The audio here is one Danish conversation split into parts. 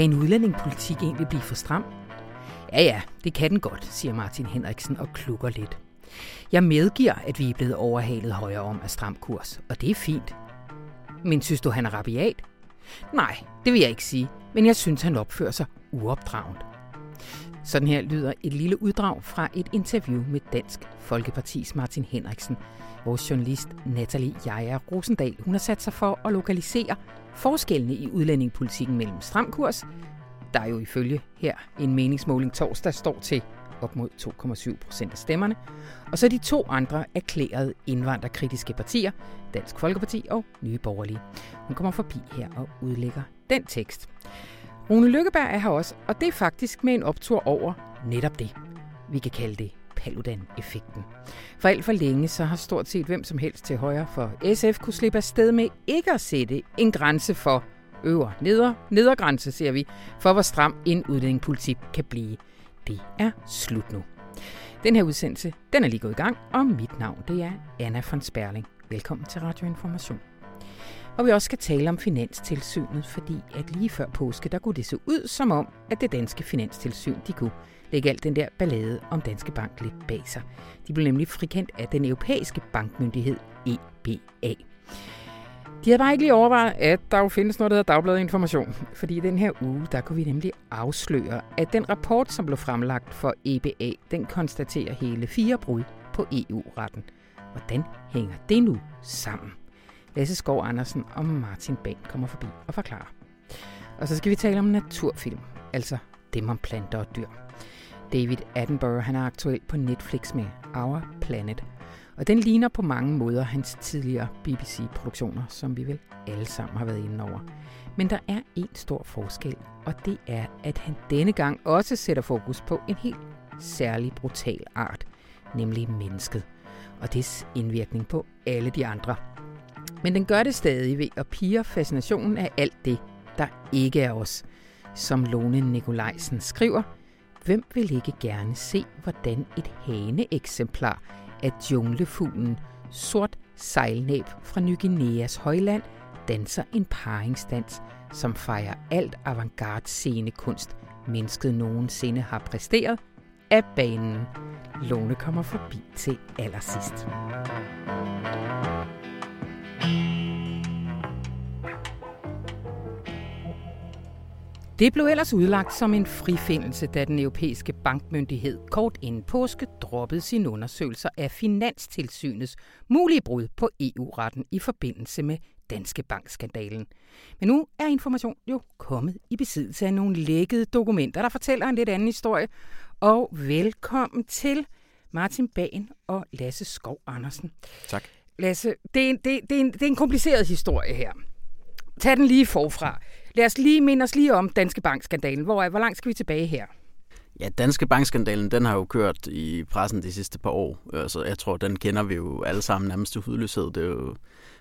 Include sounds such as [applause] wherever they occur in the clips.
Kan en udlændingepolitik egentlig blive for stram? Ja ja, det kan den godt, siger Martin Henriksen og klukker lidt. Jeg medgiver, at vi er blevet overhalet højere om af stram kurs, og det er fint. Men synes du, han er rabiat? Nej, det vil jeg ikke sige, men jeg synes, han opfører sig uopdragent. Sådan her lyder et lille uddrag fra et interview med Dansk Folkepartis Martin Henriksen. Vores journalist Natalie Jaja Rosendal hun har sat sig for at lokalisere forskellene i udlændingepolitikken mellem stram kurs, der jo ifølge her en meningsmåling torsdag står til op mod 2,7 procent af stemmerne, og så de to andre erklærede indvandrerkritiske partier, Dansk Folkeparti og Nye Borgerlige. Hun kommer forbi her og udlægger den tekst. Rune Lykkeberg er her også, og det er faktisk med en optur over netop det. Vi kan kalde det Paludan-effekten. For alt for længe så har stort set hvem som helst til højre for SF kunne slippe afsted med ikke at sætte en grænse for øvre, neder, nedergrænse, ser vi, for hvor stram en udlændingepolitik kan blive. Det er slut nu. Den her udsendelse, den er lige gået i gang, og mit navn det er Anna von Sperling. Velkommen til Radio Information. Og vi også skal tale om Finanstilsynet, fordi at lige før påske, der kunne det se ud som om, at det danske Finanstilsyn, de kunne lægge alt den der ballade om Danske Bank lidt bag sig. De blev nemlig frikendt af den europæiske bankmyndighed EBA. De havde bare ikke lige overvejet, at der jo findes noget, der hedder Dagbladet Information. Fordi den her uge, der kunne vi nemlig afsløre, at den rapport, som blev fremlagt for EBA, den konstaterer hele fire brud på EU-retten. Hvordan hænger det nu sammen? Lasse Skov Andersen og Martin Bang kommer forbi og forklarer. Og så skal vi tale om naturfilm, altså det, man planter og dyr. David Attenborough han er aktuelt på Netflix med Our Planet. Og den ligner på mange måder hans tidligere BBC-produktioner, som vi vel alle sammen har været inde over. Men der er en stor forskel, og det er, at han denne gang også sætter fokus på en helt særlig brutal art, nemlig mennesket, og dets indvirkning på alle de andre. Men den gør det stadig ved at pige fascinationen af alt det, der ikke er os. Som Lone Nikolajsen skriver, hvem vil ikke gerne se, hvordan et haneeksemplar af junglefuglen sort sejlnæb fra Ny Guineas højland danser en paringsdans, som fejrer alt avantgarde scenekunst, mennesket nogensinde har præsteret, af banen. Lone kommer forbi til allersidst. Det blev ellers udlagt som en frifindelse, da den europæiske bankmyndighed kort inden påske droppede sine undersøgelser af Finanstilsynets mulige brud på EU-retten i forbindelse med Danske Bankskandalen. Men nu er information jo kommet i besiddelse af nogle lækkede dokumenter, der fortæller en lidt anden historie. Og velkommen til Martin Bagen og Lasse Skov Andersen. Tak. Lasse, det er, en, det, det, er en, det er en kompliceret historie her. Tag den lige forfra. Lad os lige minde os lige om Danske Bank-skandalen. Hvor, hvor langt skal vi tilbage her? Ja, Danske Bankskandalen, den har jo kørt i pressen de sidste par år. Altså, jeg tror, den kender vi jo alle sammen nærmest til hudløshed. Det er jo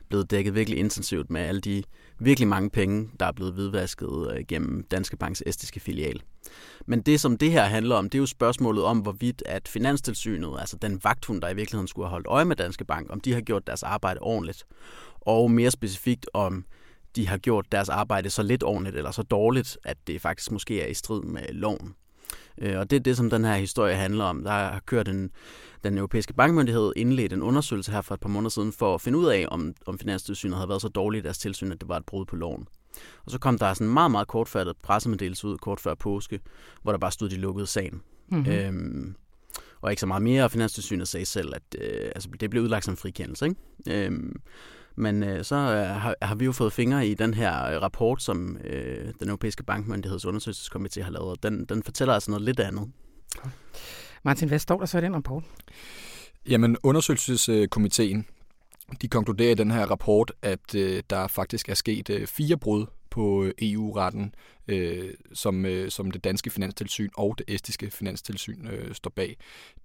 blevet dækket virkelig intensivt med alle de virkelig mange penge, der er blevet hvidvasket øh, gennem Danske Banks estiske filial. Men det, som det her handler om, det er jo spørgsmålet om, hvorvidt at Finanstilsynet, altså den vagthund, der i virkeligheden skulle have holdt øje med Danske Bank, om de har gjort deres arbejde ordentligt. Og mere specifikt om de har gjort deres arbejde så lidt ordentligt eller så dårligt, at det faktisk måske er i strid med loven. Øh, og det er det, som den her historie handler om. Der har kørt en, den europæiske bankmyndighed indledt en undersøgelse her for et par måneder siden for at finde ud af, om, om Finanstilsynet havde været så dårligt i deres tilsyn, at det var et brud på loven. Og så kom der sådan en meget, meget kortfattet pressemeddelelse ud kort før påske, hvor der bare stod, de lukkede sagen. Mm-hmm. Øhm, og ikke så meget mere, og Finanstilsynet sagde selv, at øh, altså, det blev udlagt som frikendelse. Ikke? Øhm, men øh, så øh, har, har vi jo fået fingre i den her øh, rapport, som øh, den europæiske bankmyndigheds undersøgelseskomité har lavet. Den, den fortæller altså noget lidt andet. Martin, hvad står der så i den rapport? Jamen, undersøgelseskomiteen, de konkluderer i den her rapport, at øh, der faktisk er sket øh, fire brud på øh, EU-retten, øh, som, øh, som det danske finanstilsyn og det estiske finanstilsyn øh, står bag.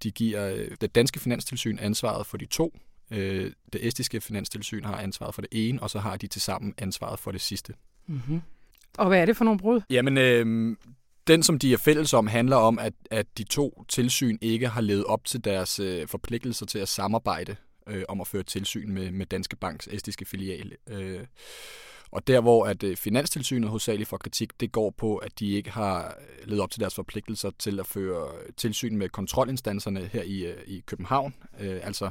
De giver øh, det danske finanstilsyn ansvaret for de to Øh, det estiske finanstilsyn har ansvaret for det ene, og så har de til sammen ansvaret for det sidste. Mm-hmm. Og hvad er det for nogle brud? Jamen, øh, den, som de er fælles om, handler om, at, at de to tilsyn ikke har levet op til deres øh, forpligtelser til at samarbejde øh, om at føre tilsyn med, med Danske Banks estiske filial. Øh, og der, hvor at øh, Finanstilsynet hovedsageligt får kritik, det går på, at de ikke har øh, levet op til deres forpligtelser til at føre øh, tilsyn med kontrolinstanserne her i, i København. Øh, altså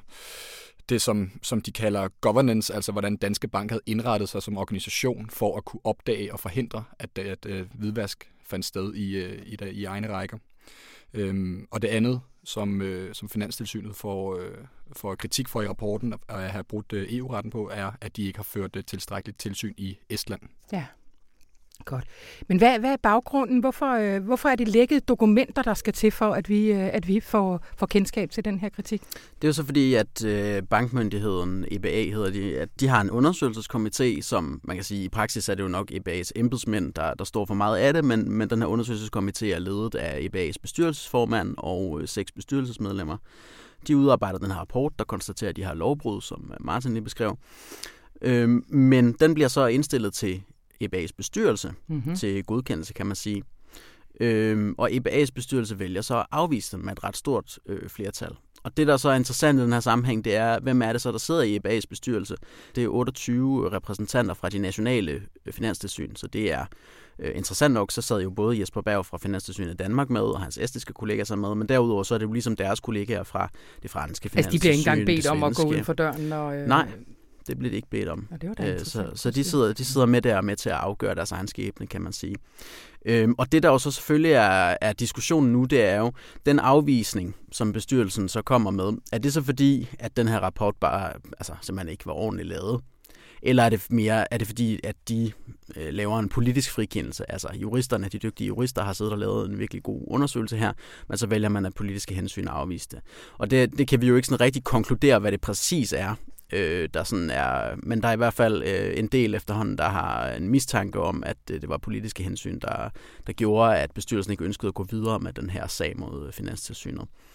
det, som, som de kalder governance, altså hvordan Danske Bank havde indrettet sig som organisation for at kunne opdage og forhindre, at, at, at hvidvask fandt sted i, i, i, i egne rækker. Øhm, og det andet, som, øh, som Finanstilsynet får, øh, får kritik for i rapporten at have brudt øh, EU-retten på, er, at de ikke har ført øh, tilstrækkeligt tilsyn i Estland. Ja. Godt. Men hvad, hvad er baggrunden? Hvorfor, øh, hvorfor er det lækket dokumenter, der skal til for, at vi, øh, at vi får, får kendskab til den her kritik? Det er jo så fordi, at øh, bankmyndigheden, EBA hedder de, at de har en undersøgelseskomité, som man kan sige, i praksis er det jo nok EBA's embedsmænd, der, der står for meget af det, men, men den her undersøgelseskomité er ledet af EBA's bestyrelsesformand og øh, seks bestyrelsesmedlemmer. De udarbejder den her rapport, der konstaterer, at de har lovbrud, som øh, Martin lige beskrev. Øh, men den bliver så indstillet til EBA's bestyrelse mm-hmm. til godkendelse, kan man sige. Øhm, og EBA's bestyrelse vælger så at afvise dem med et ret stort øh, flertal. Og det, der så er interessant i den her sammenhæng, det er, hvem er det så, der sidder i EBA's bestyrelse? Det er 28 repræsentanter fra de nationale øh, finanstilsyn, så det er øh, interessant nok, så sad jo både Jesper Berg fra Finanstilsynet Danmark med, og hans estiske kollegaer så med, men derudover så er det jo ligesom deres kollegaer fra det franske finanstilsyn. Altså de bliver ikke engang bedt om at gå ud for døren? Og, øh... Nej, det blev de ikke bedt om. Ja, det var øh, så så de, sidder, de sidder med der med til at afgøre deres egen skæbne, kan man sige. Øhm, og det, der jo så selvfølgelig er, er diskussionen nu, det er jo den afvisning, som bestyrelsen så kommer med. Er det så fordi, at den her rapport bare altså, simpelthen ikke var ordentligt lavet? Eller er det mere, er det fordi, at de øh, laver en politisk frikendelse? Altså juristerne, de dygtige jurister, har siddet og lavet en virkelig god undersøgelse her, men så vælger man af politiske hensyn at afvise det. Og det, det kan vi jo ikke sådan rigtig konkludere, hvad det præcis er øh, der sådan er, men der er i hvert fald øh, en del efterhånden, der har en mistanke om, at øh, det var politiske hensyn, der, der gjorde, at bestyrelsen ikke ønskede at gå videre med den her sag mod Finanstilsynet. Øh,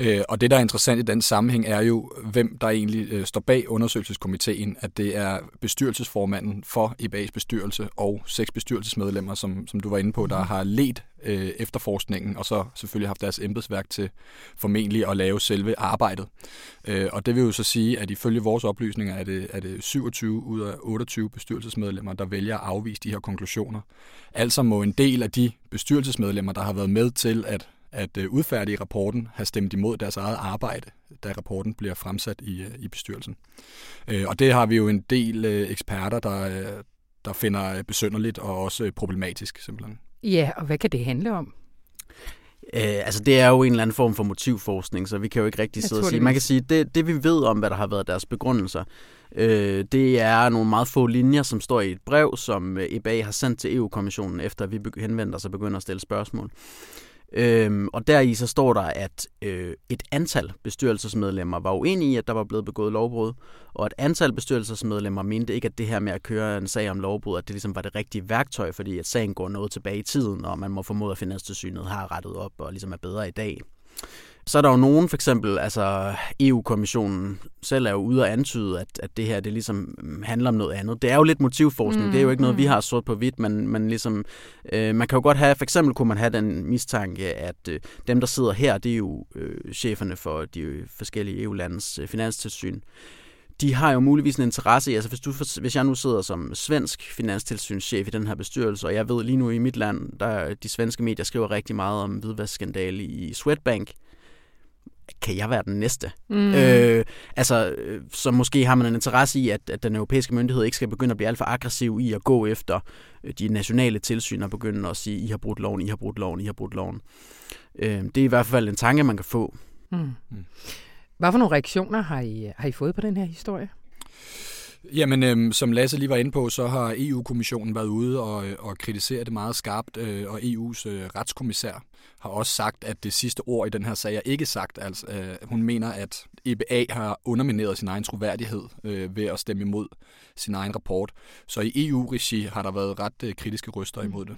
Øh, og det, der er interessant i den sammenhæng, er jo, hvem der egentlig øh, står bag undersøgelseskomiteen, at det er bestyrelsesformanden for EBA's bestyrelse og seks bestyrelsesmedlemmer, som, som du var inde på, der har let øh, efterforskningen, og så selvfølgelig haft deres embedsværk til formentlig at lave selve arbejdet. Øh, og det vil jo så sige, at ifølge vores oplysninger er det, er det 27 ud af 28 bestyrelsesmedlemmer, der vælger at afvise de her konklusioner. Altså må en del af de bestyrelsesmedlemmer, der har været med til at at øh, udfærdige rapporten har stemt imod deres eget arbejde, da rapporten bliver fremsat i, øh, i bestyrelsen. Øh, og det har vi jo en del eksperter, der, der finder besynderligt og også problematisk simpelthen. Ja, og hvad kan det handle om? Øh, altså det er jo en eller anden form for motivforskning, så vi kan jo ikke rigtig sidde og sige. Man kan sige, det, det vi ved om, hvad der har været deres begrundelser, øh, det er nogle meget få linjer, som står i et brev, som EBA har sendt til EU-kommissionen, efter vi henvender os og begynder at stille spørgsmål. Øhm, og deri så står der, at øh, et antal bestyrelsesmedlemmer var uenige i, at der var blevet begået lovbrud, og et antal bestyrelsesmedlemmer mente ikke, at det her med at køre en sag om lovbrud, at det ligesom var det rigtige værktøj, fordi at sagen går noget tilbage i tiden, og man må formode, at Finanstilsynet har rettet op og ligesom er bedre i dag. Så er der jo nogen, for eksempel, altså EU-kommissionen selv er jo ude og antyde, at, at det her det ligesom handler om noget andet. Det er jo lidt motivforskning, mm, det er jo ikke noget, mm. vi har sort på hvidt, men, men ligesom, øh, man kan jo godt have, for eksempel kunne man have den mistanke, at øh, dem, der sidder her, det er jo øh, cheferne for de forskellige EU-landes øh, finanstilsyn de har jo muligvis en interesse i, altså hvis, du, hvis jeg nu sidder som svensk finanstilsynschef i den her bestyrelse, og jeg ved lige nu i mit land, der de svenske medier skriver rigtig meget om hvidvaskskandale i Swedbank, kan jeg være den næste? Mm. Øh, altså, øh, så måske har man en interesse i, at, at den europæiske myndighed ikke skal begynde at blive alt for aggressiv i at gå efter øh, de nationale tilsyn og begynde at sige, I har brudt loven, I har brudt loven, I har brudt loven. Øh, det er i hvert fald en tanke, man kan få. Mm. Mm. Hvad for nogle reaktioner har I, har I fået på den her historie? Jamen, øhm, som Lasse lige var inde på, så har EU-kommissionen været ude og, og kritisere det meget skarpt, øh, og EU's øh, retskommissær har også sagt, at det sidste ord i den her sag er ikke sagt. Altså, øh, hun mener, at EBA har undermineret sin egen troværdighed øh, ved at stemme imod sin egen rapport. Så i EU-regi har der været ret øh, kritiske røster imod det.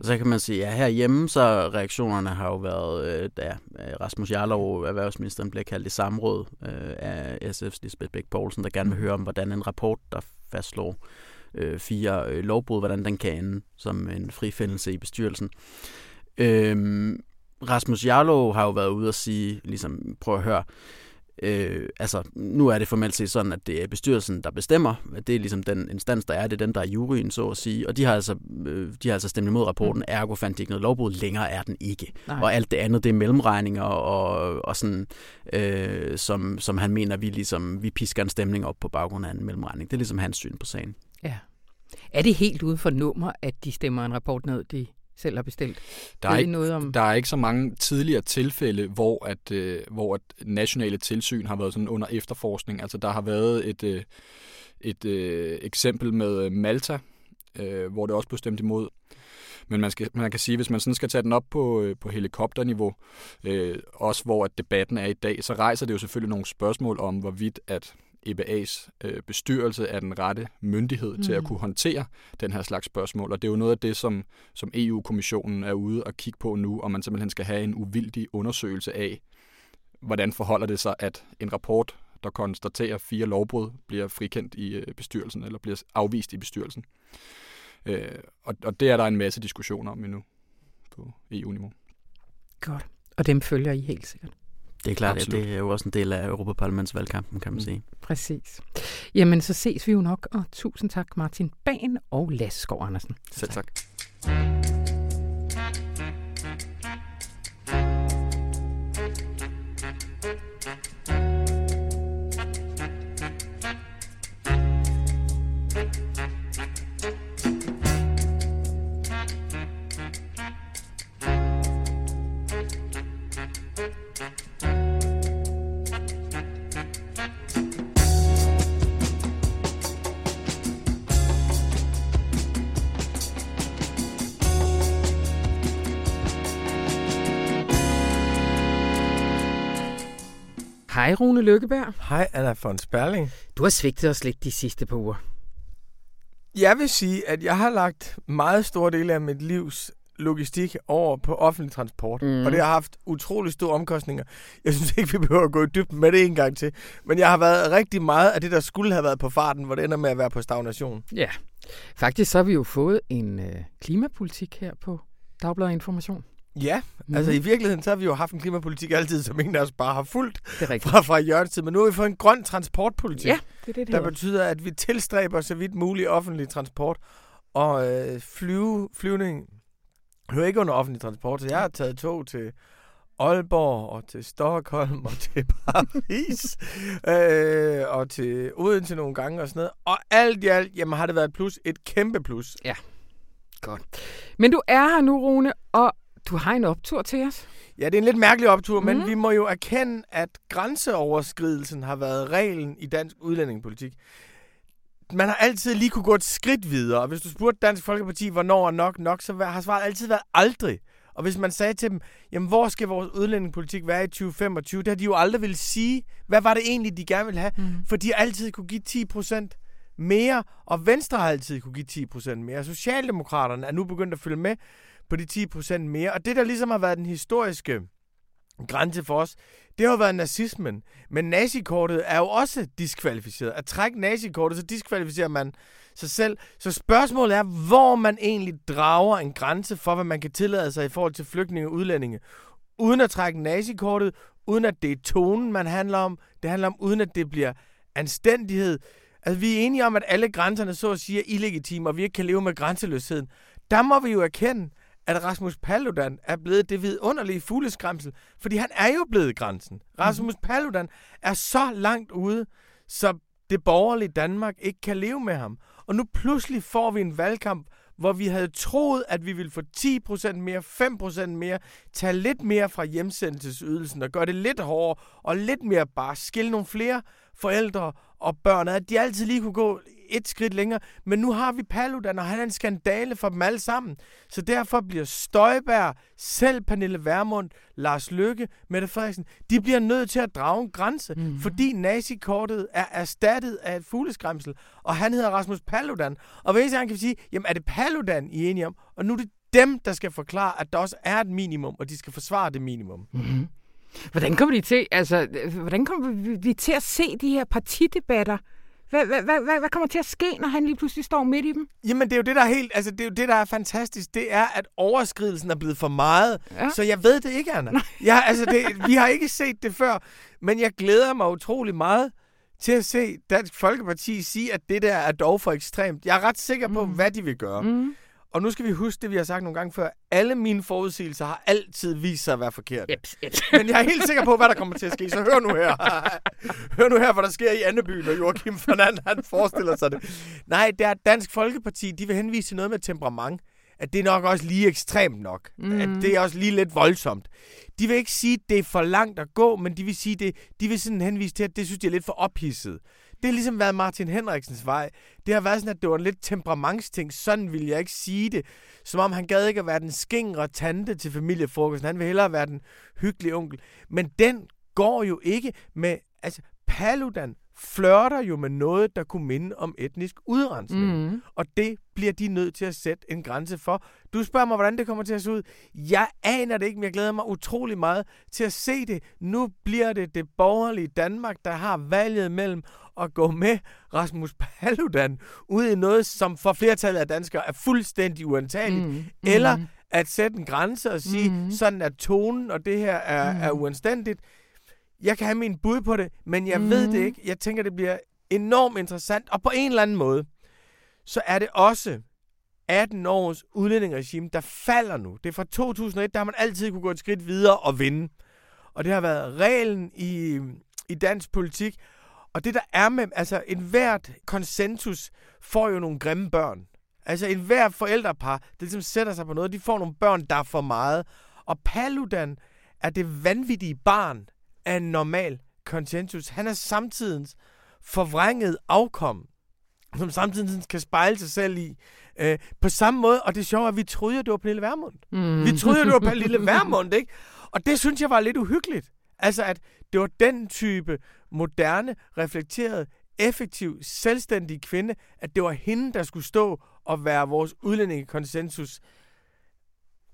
Og så kan man sige, at herhjemme så reaktionerne har jo været, øh, da øh, Rasmus Jarlov, erhvervsministeren, blev kaldt i samråd øh, af SF's Lisbeth Bæk Poulsen, der gerne vil høre om, hvordan en rapport, der fastslår øh, fire øh, lovbrud, hvordan den kan ende som en frifindelse i bestyrelsen. Øh, Rasmus Jarlov har jo været ude og sige, ligesom, prøv at høre, øh, altså nu er det formelt set sådan, at det er bestyrelsen, der bestemmer. Det er ligesom den instans, der er, det er den, der er juryen, så at sige. Og de har altså, øh, de har altså stemt imod rapporten, mm. ergo fandt de ikke noget lovbrud. Længere er den ikke. Nej. Og alt det andet, det er mellemregninger og, og sådan, øh, som, som han mener, vi ligesom, vi pisker en stemning op på baggrund af en mellemregning. Det er ligesom hans syn på sagen. Ja. Er det helt uden for nummer, at de stemmer en rapport ned, de selv har bestilt? Der er, ikke, noget om... der er ikke så mange tidligere tilfælde, hvor at, øh, hvor at nationale tilsyn har været sådan under efterforskning. Altså der har været et, øh, et øh, eksempel med øh, Malta, øh, hvor det også blev stemt imod. Men man, skal, man kan sige, hvis man sådan skal tage den op på, øh, på helikopterniveau, øh, også hvor at debatten er i dag, så rejser det jo selvfølgelig nogle spørgsmål om, hvorvidt at EBA's øh, bestyrelse er den rette myndighed mm. til at mm. kunne håndtere den her slags spørgsmål. Og det er jo noget af det, som, som EU-kommissionen er ude og kigge på nu, om man simpelthen skal have en uvildig undersøgelse af, hvordan forholder det sig, at en rapport, der konstaterer fire lovbrud, bliver frikendt i øh, bestyrelsen, eller bliver afvist i bestyrelsen. Øh, og, og det er der en masse diskussioner om endnu på EU-niveau. Godt. Og dem følger I helt sikkert. Det er klart, at det er jo også en del af Europaparlamentsvalgkampen, kan man mm. sige. Præcis. Jamen, så ses vi jo nok, og tusind tak Martin Bagen og Lasse Skov Andersen. Selv tak. Hej Rune Lykkeberg. Hej Anna von Sperling. Du har svigtet os lidt de sidste par uger. Jeg vil sige, at jeg har lagt meget store dele af mit livs logistik over på offentlig transport. Mm. Og det har haft utrolig store omkostninger. Jeg synes ikke, vi behøver at gå i dybden med det en gang til. Men jeg har været rigtig meget af det, der skulle have været på farten, hvor det ender med at være på stagnation. Ja, faktisk så har vi jo fået en øh, klimapolitik her på Dagbladet Information. Ja, mm. altså i virkeligheden så har vi jo haft en klimapolitik altid, som ingen af os bare har fulgt fra, fra Jørgens tid. Men nu har vi fået en grøn transportpolitik, ja, det er det, det der betyder, at vi tilstræber så vidt muligt offentlig transport. Og øh, flyve, flyvning hører ikke under offentlig transport, så jeg har taget tog til Aalborg og til Stockholm og til [laughs] Paris øh, og til Odense nogle gange og sådan noget. Og alt i alt, jamen har det været et plus, et kæmpe plus. Ja, godt. Men du er her nu, Rune, og du har en optur til os. Ja, det er en lidt mærkelig optur, mm. men mhm. vi må jo erkende, at grænseoverskridelsen har været reglen i dansk udlændingepolitik. Man har altid lige kunne gå et skridt videre, og hvis du spurgte Dansk Folkeparti, hvornår er nok nok, så har svaret altid været aldrig. Og hvis man sagde til dem, jamen hvor skal vores udlændingepolitik være i 2025, det har de jo aldrig ville sige. Hvad var det egentlig, de gerne ville have? Mm. For de har altid kunne give 10 procent mere, og Venstre har altid kunne give 10 procent mere. Socialdemokraterne er nu begyndt at følge med på de 10% mere. Og det, der ligesom har været den historiske grænse for os, det har været nazismen. Men nazikortet er jo også diskvalificeret. At trække nazikortet, så diskvalificerer man sig selv. Så spørgsmålet er, hvor man egentlig drager en grænse for, hvad man kan tillade sig i forhold til flygtninge og udlændinge. Uden at trække nazikortet, uden at det er tonen, man handler om. Det handler om, uden at det bliver anstændighed. Altså, vi er enige om, at alle grænserne så at sige er illegitime, og vi ikke kan leve med grænseløsheden. Der må vi jo erkende, at Rasmus Paludan er blevet det vidunderlige fugleskræmsel, fordi han er jo blevet grænsen. Rasmus mm. Paludan er så langt ude, så det borgerlige Danmark ikke kan leve med ham. Og nu pludselig får vi en valgkamp, hvor vi havde troet, at vi ville få 10% mere, 5% mere, tage lidt mere fra hjemsendelsesydelsen og gøre det lidt hårdere og lidt mere bare skille nogle flere forældre og børn, at de altid lige kunne gå et skridt længere. Men nu har vi Paludan, og han er en skandale for dem alle sammen. Så derfor bliver Støjberg, selv Pernille Vermund, Lars Løkke, Mette Frederiksen, de bliver nødt til at drage en grænse, mm. fordi nazikortet er erstattet af et fugleskræmsel, og han hedder Rasmus Paludan. Og hvis han kan sige, jamen er det Paludan, I er enige om? Og nu er det dem, der skal forklare, at der også er et minimum, og de skal forsvare det minimum. Mm-hmm. Hvordan kommer de til, altså, hvordan kommer vi til at se de her partidebatter Hvad, hvad, hvad, hvad kommer til at ske, når han lige pludselig står midt i dem? Jamen, det er jo det, der er helt, altså, det er jo det, der er fantastisk. Det er, at overskridelsen er blevet for meget. Ja. Så jeg ved det ikke, Anna. [laughs] Ja, altså, det, vi har ikke set det før, men jeg glæder mig utrolig meget til at se Dansk Folkeparti sige, at det der er dog for ekstremt. Jeg er ret sikker på, mm. hvad de vil gøre. Mm. Og nu skal vi huske det, vi har sagt nogle gange før. Alle mine forudsigelser har altid vist sig at være forkerte. Yep, yep. Men jeg er helt sikker på, hvad der kommer til at ske, så hør nu her. [laughs] hør nu her, hvad der sker i Andeby, når Joachim Fernand han forestiller sig det. Nej, det er Dansk Folkeparti, de vil henvise til noget med temperament. At det er nok også lige ekstremt nok. Mm. At det er også lige lidt voldsomt. De vil ikke sige, at det er for langt at gå, men de vil sige, det, de vil sådan henvise til, at det synes de er lidt for ophidset. Det har ligesom været Martin Henriksens vej. Det har været sådan, at det var en lidt temperamentsting. Sådan vil jeg ikke sige det. Som om han gad ikke at være den skingre tante til familiefrokosten. Han vil hellere være den hyggelige onkel. Men den går jo ikke med... Altså, Paludan flørter jo med noget, der kunne minde om etnisk udrensning. Mm. Og det bliver de nødt til at sætte en grænse for. Du spørger mig, hvordan det kommer til at se ud. Jeg aner det ikke, men jeg glæder mig utrolig meget til at se det. Nu bliver det det borgerlige Danmark, der har valget mellem at gå med Rasmus Paludan ud i noget, som for flertallet af danskere er fuldstændig uantageligt. Mm. Eller Mm. at sætte en grænse og sige, Mhm. mm. sådan er tonen, og det her er, Mhm. mm. er uanstændigt. Jeg kan have min bud på det, men jeg mm. ved det Mhm. ikke. Jeg tænker, det bliver enormt interessant, og på en eller anden måde, så er det også 18 års udlændingeregime, der falder nu. Det er fra 2001, der har man altid kunne gå et skridt videre og vinde. Og det har været reglen i, i dansk politik. Og det der er med, altså enhvert konsensus får jo nogle grimme børn. Altså enhver forældrepar, det ligesom sætter sig på noget, de får nogle børn, der er for meget. Og Paludan er det vanvittige barn af en normal konsensus. Han er samtidens forvrænget afkom, som samtidig kan spejle sig selv i. Øh, på samme måde, og det sjove er, at vi troede, at det var Pernille Vermund. Mm. Vi troede, det var Pernille Vermund, ikke? Og det synes jeg var lidt uhyggeligt. Altså, at det var den type moderne, reflekteret, effektiv, selvstændig kvinde, at det var hende, der skulle stå og være vores udlændingekonsensus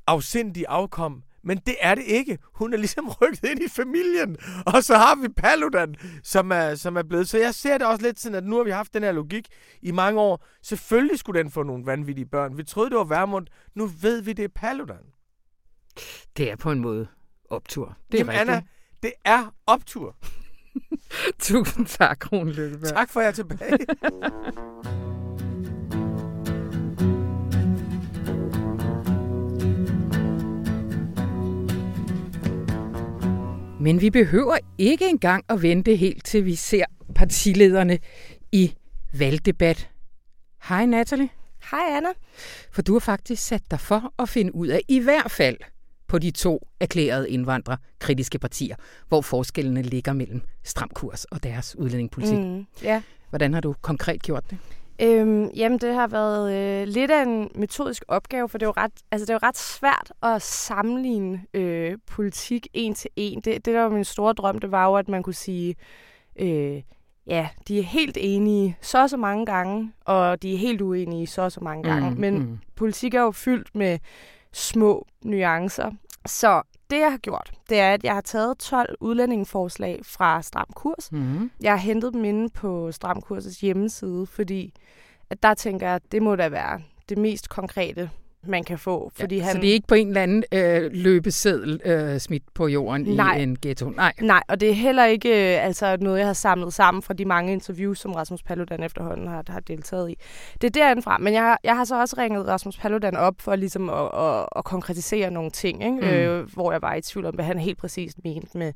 afsindige afkom. Men det er det ikke. Hun er ligesom [laughs] rykket ind i familien. Og så har vi Paludan, som er, som er blevet. Så jeg ser det også lidt sådan, at nu har vi haft den her logik i mange år. Selvfølgelig skulle den få nogle vanvittige børn. Vi troede, det var Vermund. Nu ved vi, det er Paludan. Det er på en måde optur. Det er Jamen, rigtigt. Anna, det er optur. [laughs] Tusind tak, Rune Lykkeberg. Tak for jer tilbage. [laughs] Men vi behøver ikke engang at vente helt til vi ser partilederne i valgdebat. Hej Natalie, Hej Anna. for du har faktisk sat dig for at finde ud af, i hvert fald på de to erklærede indvandrerkritiske partier, hvor forskellene ligger mellem stram kurs og deres udlændingepolitik. Mm. Ja. Hvordan har du konkret gjort det? Øhm, jamen, det har været øh, lidt af en metodisk opgave, for det er jo ret, altså, det er jo ret svært at sammenligne øh, politik en til en. Det, det, der var min store drøm, det var jo, at man kunne sige, øh, ja, de er helt enige så og så mange gange, og de er helt uenige så og så mange gange. Mm, Men mm. politik er jo fyldt med små nuancer. Så det, jeg har gjort, det er, at jeg har taget 12 udlændingeforslag fra Stram Kurs, Mm. Jeg har hentet dem inde på Stram Kurses hjemmeside, fordi at der tænker jeg, at det må da være det mest konkrete, man kan få. Fordi ja, han... Så det er ikke på en eller anden øh, løbeseddel øh, smidt på jorden Nej. i en ghetto? Nej. Nej, og det er heller ikke øh, altså noget, jeg har samlet sammen fra de mange interviews, som Rasmus Paludan efterhånden har, har deltaget i. Det er derindfra, men jeg jeg har så også ringet Rasmus Paludan op for ligesom at, at, at konkretisere nogle ting, ikke? Mm. Øh, hvor jeg var i tvivl om, hvad han helt præcist mente med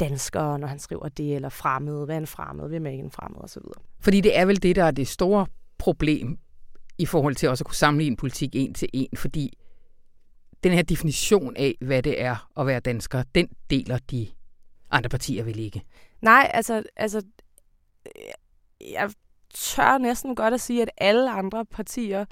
danskere, når han skriver det, eller fremmede, hvad er en fremmed, hvem er ikke en fremmed, osv. Fordi det er vel det, der er det store problem i forhold til også at kunne sammenligne politik en til en, fordi den her definition af, hvad det er at være dansker, den deler de andre partier vel ikke. Nej, altså, altså jeg tør næsten godt at sige, at alle andre partier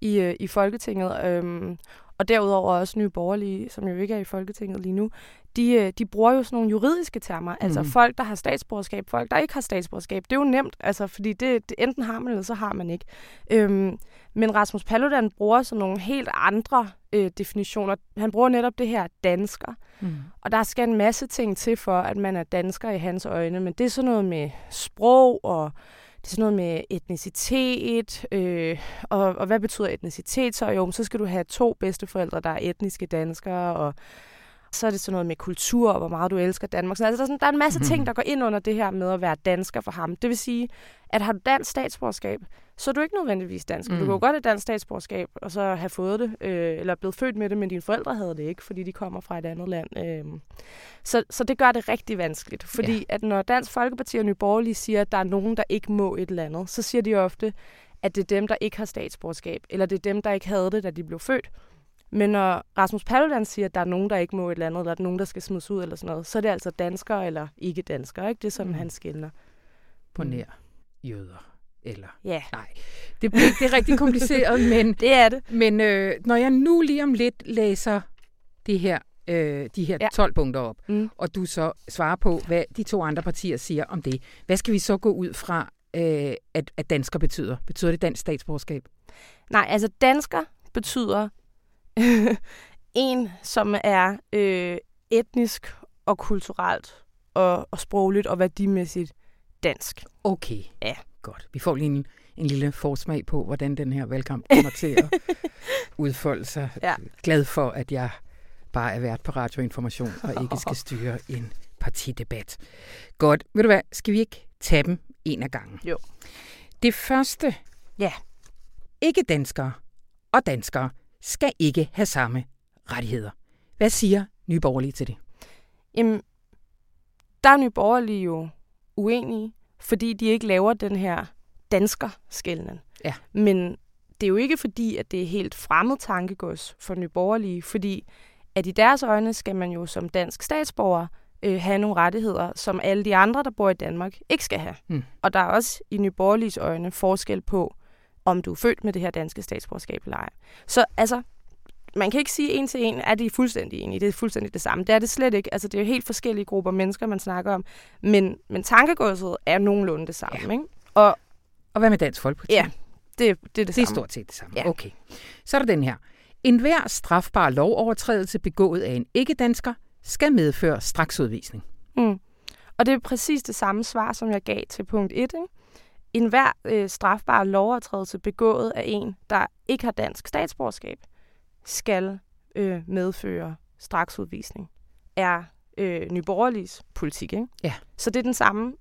i, øh, i Folketinget, øhm, og derudover også Nye Borgerlige, som jo ikke er i Folketinget lige nu, de, øh, de bruger jo sådan nogle juridiske termer. Altså Mhm. folk, der har statsborgerskab, folk, der ikke har statsborgerskab. Det er jo nemt, altså, fordi det, det enten har man, eller så har man ikke. Øhm, men Rasmus Paludan bruger sådan nogle helt andre øh, definitioner. Han bruger netop det her dansker. Mm. Og der skal en masse ting til for, at man er dansker i hans øjne. Men det er sådan noget med sprog, og det er sådan noget med etnicitet, øh, og, og hvad betyder etnicitet så? Jo, så skal du have to bedsteforældre, der er etniske danskere, og så er det sådan noget med kultur, og hvor meget du elsker Danmark. Så altså, der, er sådan, der er en masse ting, Mhm. der går ind under det her med at være dansker for ham. Det vil sige, at har du dansk statsborgerskab, så er du ikke nødvendigvis dansk. Mm. Du Mm. kan jo godt have dansk statsborgerskab, og så have fået det, øh, eller blevet født med det, men dine forældre havde det ikke, fordi de kommer fra et andet land. Øh. Så, så det gør det rigtig vanskeligt. Fordi ja. at når Dansk Folkeparti og Nye Borgerlige siger, at der er nogen, der ikke må et eller andet, så siger de ofte, at det er dem, der ikke har statsborgerskab, eller det er dem, der ikke havde det, da de blev født. Men når Rasmus Paludan siger, at der er nogen, der ikke må et eller andet, eller der er nogen, der skal smides ud eller sådan noget, så er det altså danskere eller ikke danskere. Ikke? Det er sådan, Mm. han skiller. På Mm. nær jøder. Eller, Ja, nej, det, det er rigtig kompliceret, [laughs] men, det er det. men øh, når jeg nu lige om lidt læser det her, øh, de her Ja. 12 punkter op, Mm. og du så svarer på, hvad de to andre partier siger om det, hvad skal vi så gå ud fra, øh, at, at dansker betyder? Betyder det dansk statsborgerskab? Nej, altså dansker betyder [laughs] en, som er øh, etnisk og kulturelt og, og sprogligt og værdimæssigt dansk. Okay. Ja. Godt. Vi får lige en, en lille forsmag på, hvordan den her valgkamp kommer til at [laughs] udfolde sig. Ja. Glad for, at jeg bare er vært på radioinformation og ikke skal [laughs] styre en partidebat. Godt. Ved du hvad, skal vi ikke tage dem en af gangen? Jo. Det første. Ja. Ikke danskere og danskere skal ikke have samme rettigheder. Hvad siger Nye Borgerlige til det? Jamen, der er Nye Borgerlige jo uenige, fordi de ikke laver den her dansker-skældning. Ja. Men det er jo ikke fordi, at det er helt fremmed tankegods for Nye Borgerlige, fordi at i deres øjne skal man jo som dansk statsborger øh, have nogle rettigheder, som alle de andre, der bor i Danmark, ikke skal have. Mm. Og der er også i Nye Borgerliges øjne forskel på, om du er født med det her danske statsborgerskab eller ej. Så altså, man kan ikke sige en til en, at de er fuldstændig enige. Det er fuldstændig det samme. Det er det slet ikke. Altså, det er jo helt forskellige grupper mennesker, man snakker om. Men, men tankegodset er nogenlunde det samme. Ja. Ikke? Og Og hvad med Dansk Folkeparti? ja, det, det er det, Det er samme. stort set det samme. Ja. Okay. Så er der den her. En hver strafbar lovovertrædelse begået af en ikke-dansker skal medføre straksudvisning. Mm. Og det er præcis det samme svar, som jeg gav til punkt 1. Ikke? En hver øh, strafbar lovovertrædelse begået af en, der ikke har dansk statsborgerskab, skal øh, medføre straksudvisning. Er øh, Nyborgerliges politik. Ikke? Ja. Så det er den samme.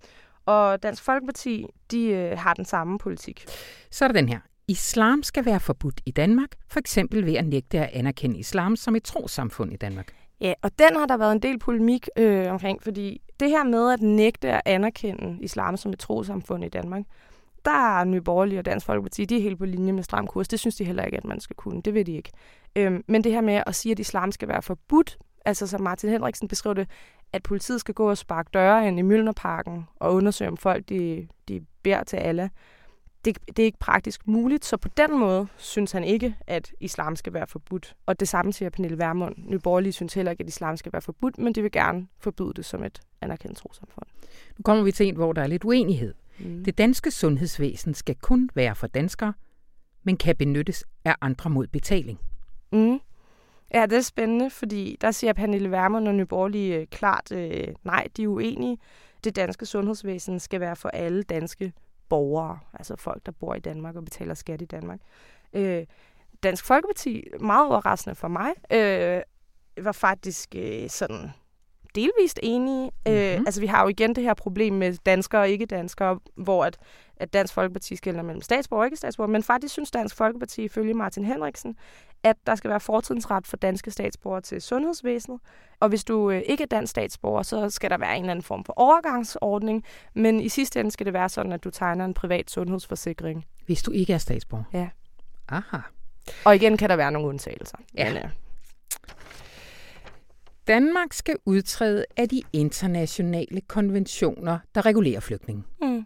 Og Dansk Folkeparti, de øh, har den samme politik. Så er der den her. Islam skal være forbudt i Danmark, for eksempel ved at nægte at anerkende islam som et trosamfund i Danmark. Ja, og den har der været en del polemik øh, omkring, fordi det her med at nægte at anerkende islam som et trosamfund i Danmark, der er Nye Borgerlige og Dansk Folkeparti, de er helt på linje med stram kurs. Det synes de heller ikke, at man skal kunne. Det vil de ikke. Øhm, men det her med at sige, at islam skal være forbudt, altså som Martin Henriksen beskrev det, at politiet skal gå og sparke døre ind i Mjølnerparken og undersøge, om folk de, de beder til alle det, det er ikke praktisk muligt, så på den måde synes han ikke, at islam skal være forbudt. Og det samme siger Pernille Vermund. Nye Borgerlige synes heller ikke, at islam skal være forbudt, men de vil gerne forbyde det som et anerkendt trosamfund. Nu kommer vi til en, hvor der er lidt uenighed. Mm. Det danske sundhedsvæsen skal kun være for danskere, men kan benyttes af andre mod betaling. Mm. Ja, det er spændende, fordi der siger Pernille Vermund og Nye Borgerlige øh, klart, øh, nej, de er uenige. Det danske sundhedsvæsen skal være for alle danske borgere, altså folk, der bor i Danmark og betaler skat i Danmark. Øh, Dansk Folkeparti, meget overraskende for mig, øh, var faktisk øh, sådan delvist enige. Mm-hmm. Øh, Mhm. altså, vi har jo igen det her problem med danskere og ikke-danskere, hvor at, at Dansk Folkeparti skiller mellem statsborger og ikke-statsborger, men faktisk synes Dansk Folkeparti, ifølge Martin Henriksen, at der skal være fortrinsret for danske statsborgere til sundhedsvæsenet. Og hvis du øh, ikke er dansk statsborger, så skal der være en eller anden form for overgangsordning. Men i sidste ende skal det være sådan, at du tegner en privat sundhedsforsikring. Hvis du ikke er statsborger. Ja. Aha. Og igen kan der være nogle undtagelser. Ja. Men, øh, Danmark skal udtræde af de internationale konventioner, der regulerer flygtninge. mm,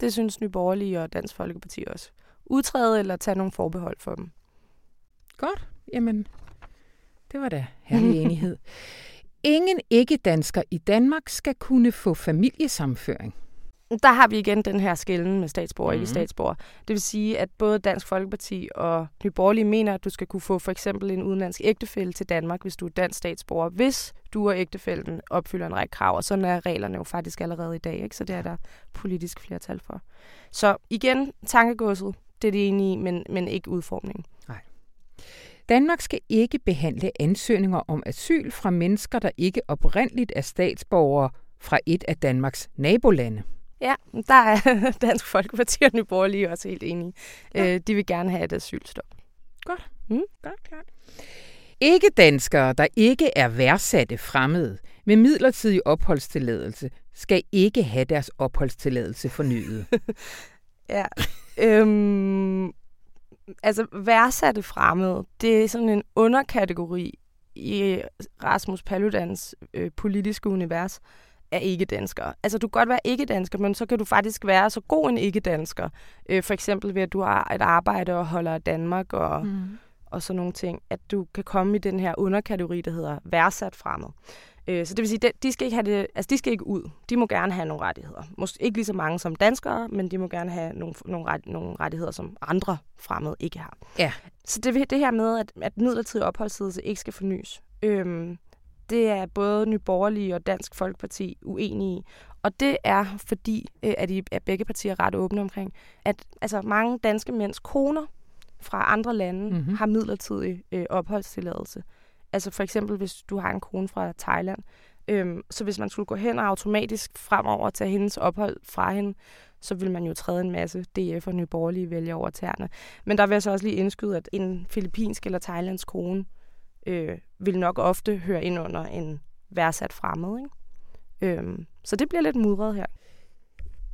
det synes Nye Borgerlige og Dansk Folkeparti også. Udtræde eller tage nogle forbehold for dem. Godt. Jamen, det var da herlig [laughs] enighed. Ingen ikke-dansker i Danmark skal kunne få familiesamføring. Der har vi igen den her skælden med statsborger og Mhm. ikke statsborger. Det vil sige, at både Dansk Folkeparti og Nye Borgerlige mener, at du skal kunne få for eksempel en udenlandsk ægtefælle til Danmark, hvis du er dansk statsborger, hvis du og ægtefælden opfylder en række krav, og sådan er reglerne jo faktisk allerede i dag, ikke? så det er der politisk flertal for. Så igen, tankegåset, det er det enige i, men, men ikke udformningen. Danmark skal ikke behandle ansøgninger om asyl fra mennesker, der ikke oprindeligt er statsborgere fra et af Danmarks nabolande. Ja, der er [laughs] Dansk Folkeparti og Nye Borgerlige også helt enige. Ja. Øh, de vil gerne have et asylstop. Godt, klart. Ikke danskere, der ikke er værdsatte fremmede med midlertidig opholdstilladelse, skal ikke have deres opholdstilladelse fornyet. [laughs] Ja. øhm, altså, værdsatte fremmede, det er sådan en underkategori i Rasmus Paludans øh, politiske univers af ikke-danskere. Altså, du kan godt være ikke-dansker, men så kan du faktisk være så god en ikke-dansker. Øh, for eksempel ved, at du har et arbejde og holder Danmark og, mm. og sådan nogle ting. At du kan komme i den her underkategori, der hedder værdsat fremmed. Øh, så det vil sige, de skal ikke have det, altså de skal ikke ud. De må gerne have nogle rettigheder. Måske ikke lige så mange som danskere, men de må gerne have nogle, nogle, ret, nogle rettigheder, som andre fremmede ikke har. Ja. Så det, det her med, at, at midlertidig opholdstilladelse ikke skal fornyes, øhm, det er både Nye Borgerlige og Dansk Folkeparti uenige i. Og det er fordi, øh, at, I, at begge partier er ret åbne omkring, at altså, mange danske mænds koner fra andre lande Mhm. mm-hmm. har midlertidig øh, opholdstilladelse. Altså for eksempel, hvis du har en kone fra Thailand, øhm, så hvis man skulle gå hen og automatisk fremover tage hendes ophold fra hende, så vil man jo træde en masse DF og Nye Borgerlige vælge over tæerne. Men der vil jeg så også lige indskyde, at en filippinsk eller thailandsk kone øh, vil nok ofte høre ind under en værdsat fremmed. Ikke? Øhm, så det bliver lidt mudret her.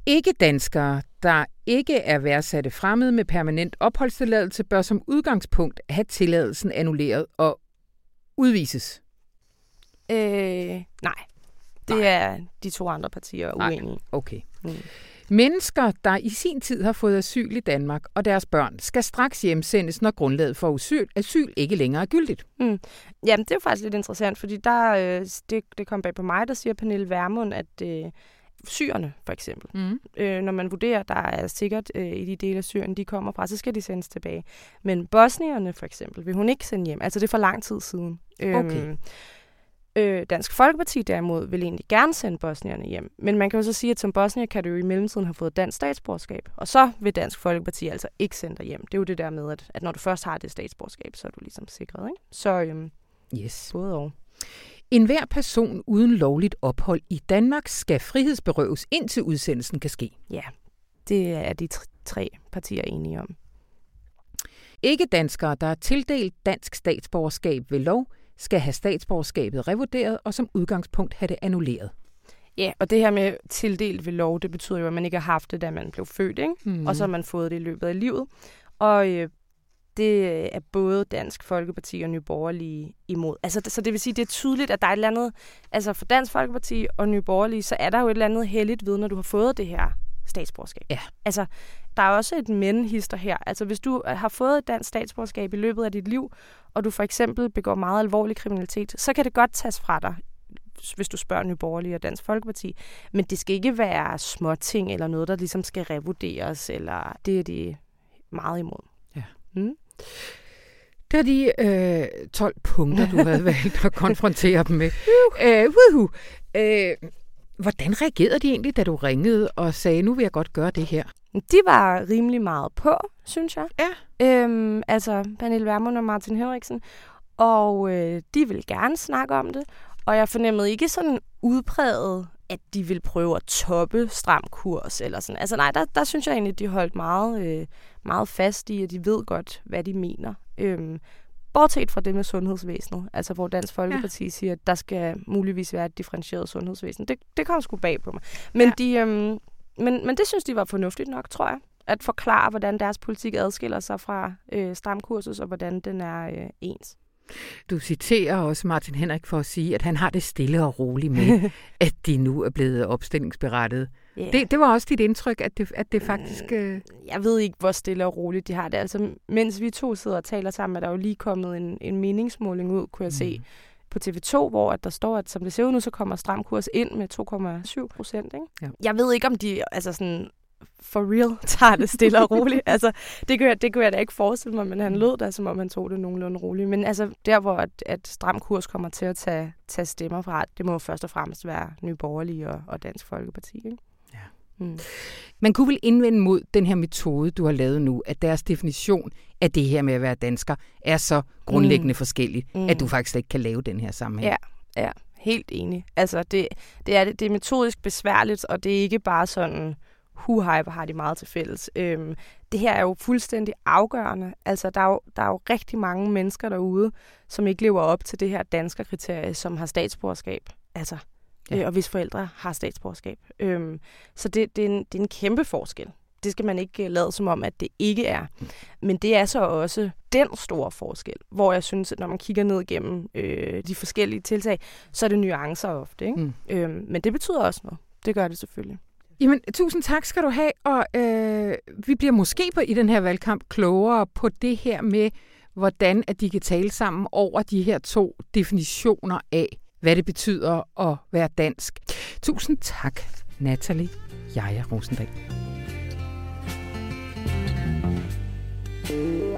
Ikke danskere, der ikke er værdsatte fremmede med permanent opholdstilladelse, bør som udgangspunkt have tilladelsen annulleret og udvises. Øh, nej, det Nej. er de to andre partier Nej. uenige. i. Okay. Mm. Mennesker, der i sin tid har fået asyl i Danmark, og deres børn, skal straks hjemsendes, når grundlaget for asyl, asyl ikke længere er gyldigt. Jamen, det er jo faktisk lidt interessant, fordi der, øh, det, det kom bag på mig, der siger Pernille Vermund, at øh, syrerne for eksempel, Mm. øh, når man vurderer, der er sikkert øh, i de dele af Syrien, de kommer fra, så skal de sendes tilbage. Men bosnierne for eksempel, vil hun ikke sende hjem. Altså det er for lang tid siden. Okay. Øh, Dansk Folkeparti derimod vil egentlig gerne sende bosnierne hjem. Men man kan jo så sige, at som bosnier kan du jo i mellemtiden have fået dansk statsborgerskab. Og så vil Dansk Folkeparti altså ikke sende dig hjem. Det er jo det der med, at, at når du først har det statsborgerskab, så er du ligesom sikret. Ikke? Så øhm, Yes. både og. En hver person uden lovligt ophold i Danmark skal frihedsberøves, indtil udsendelsen kan ske. Ja, det er de tr- tre partier enige om. Ikke danskere, der er tildelt dansk statsborgerskab ved lov, skal have statsborgerskabet revurderet og som udgangspunkt have det annulleret. Ja, og det her med tildelt ved lov, det betyder jo, at man ikke har haft det, da man blev født, ikke? Mm. Og så har man fået det i løbet af livet. Og øh, det er både Dansk Folkeparti og Nye Borgerlige imod. Altså, så det vil sige, det er tydeligt, at der er et eller andet... Altså for Dansk Folkeparti og Nye Borgerlige, så er der jo et eller andet heldigt ved, når du har fået det her statsborgerskab. Ja. Altså, der er også et men-hister her. Altså, hvis du har fået et dansk statsborgerskab i løbet af dit liv, og du for eksempel begår meget alvorlig kriminalitet, så kan det godt tages fra dig, hvis du spørger Nye Borgerlige og Dansk Folkeparti. Men det skal ikke være små ting eller noget, der ligesom skal revurderes, eller det er de meget imod. Ja. Mm. Det er de øh, 12 punkter, du havde [laughs] valgt at konfrontere dem med. Øh, woohoo. øh, hvordan reagerede de egentlig, da du ringede og sagde, nu vil jeg godt gøre det her? De var rimelig meget på, synes jeg. Ja. Øhm, altså Pernille Vermund og Martin Henriksen. Og øh, de vil gerne snakke om det. Og jeg fornemmede ikke sådan udpræget, at de vil prøve at toppe stram kurs eller sådan. Altså nej, der, der synes jeg egentlig, at de holdt meget, øh, meget fast i, at de ved godt, hvad de mener. Øhm, bortset fra det med sundhedsvæsenet, altså hvor Dansk Folkeparti ja. siger, at der skal muligvis være et differentieret sundhedsvæsen. Det, det kom sgu bag på mig. Men, ja. de, øhm, men, men det synes de var fornuftigt nok, tror jeg. At forklare, hvordan deres politik adskiller sig fra øh, stramkursus, og hvordan den er øh, ens. Du citerer også Martin Henrik for at sige, at han har det stille og roligt med, [laughs] at de nu er blevet opstillingsberettet. Yeah. Det, det var også dit indtryk, at det, at det faktisk... Øh... Jeg ved ikke, hvor stille og roligt de har det. Altså, mens vi to sidder og taler sammen, er der jo lige kommet en, en meningsmåling ud, kunne jeg mm. se, på TV2, hvor at der står, at som det ser ud nu, så kommer stram kurs ind med 2,7 procent. Ja. Jeg ved ikke, om de altså sådan, for real tager det stille og roligt. altså, det kunne, jeg, det kunne jeg da ikke forestille mig, men han lød da, som om han tog det nogenlunde roligt. Men altså, der hvor at, at stram kurs kommer til at tage, tage stemmer fra, det må først og fremmest være Nye Borgerlige og, og Dansk Folkeparti. Ikke? Ja. Mm. Man kunne vel indvende mod den her metode, du har lavet nu, at deres definition af det her med at være dansker er så grundlæggende mm. forskellig, Mm. at du faktisk ikke kan lave den her sammenhæng. Ja. Ja, helt enig. Altså, det, det, er, det er metodisk besværligt, og det er ikke bare sådan, hu hvor har de meget til fælles. Øhm, det her er jo fuldstændig afgørende. Altså, der er, jo, der er jo rigtig mange mennesker derude, som ikke lever op til det her danske kriterie, som har statsborgerskab. Altså, Ja. ja. øh, og hvis forældre har statsborgerskab. Øhm, så det, det, er en, det er en kæmpe forskel. Det skal man ikke øh, lade som om, at det ikke er. Men det er så også den store forskel, hvor jeg synes, at når man kigger ned igennem øh, de forskellige tiltag, så er det nuancer ofte. Ikke? Mm. Øhm, men det betyder også noget. Det gør det selvfølgelig. Jamen, tusind tak skal du have, og øh, vi bliver måske på i den her valgkamp klogere på det her med, hvordan at de kan tale sammen over de her to definitioner af, hvad det betyder at være dansk. Tusind tak, Natalie Jaja Rosendal. thank you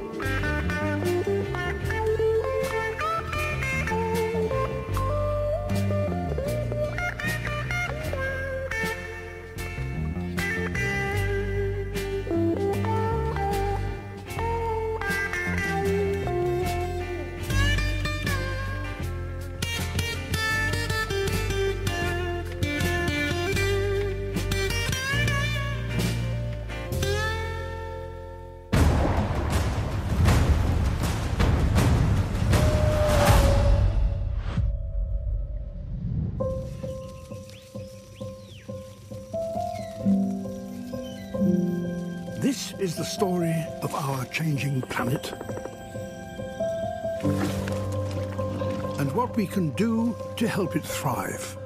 story of our changing planet. And what we can do to help it thrive.